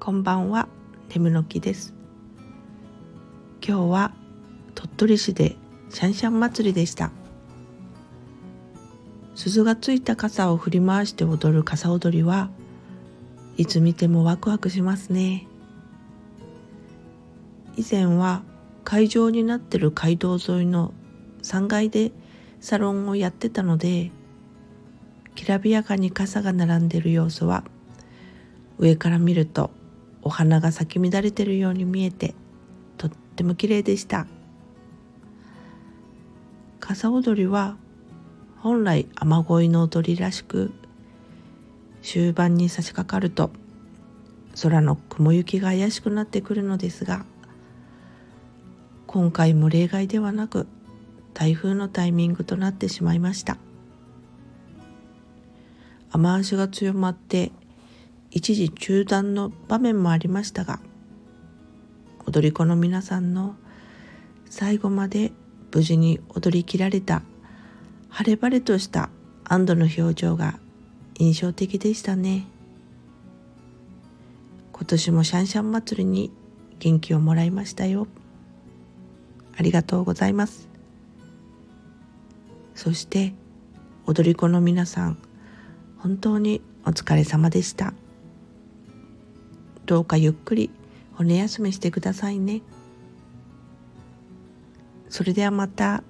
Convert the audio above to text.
こんばんは、ネムの木です。今日は鳥取市でシャンシャン祭りでした。鈴がついた傘を振り回して踊る傘踊りはいつ見てもワクワクしますね。以前は会場になってる街道沿いの3階でサロンをやってたのできらびやかに傘が並んでる様子は上から見るとお花が咲き乱れてるように見えてとっても綺麗でした。傘踊りは本来雨乞いの踊りらしく終盤に差し掛かると空の雲行きが怪しくなってくるのですが今回も例外ではなく台風のタイミングとなってしまいました。雨足が強まって一時中断の場面もありましたが踊り子の皆さんの最後まで無事に踊り切られた晴れ晴れとした安堵の表情が印象的でしたね。今年もシャンシャン祭りに元気をもらいましたよ。ありがとうございます。そして踊り子の皆さん本当にお疲れ様でした。どうかゆっくり骨休めしてくださいねそれではまた。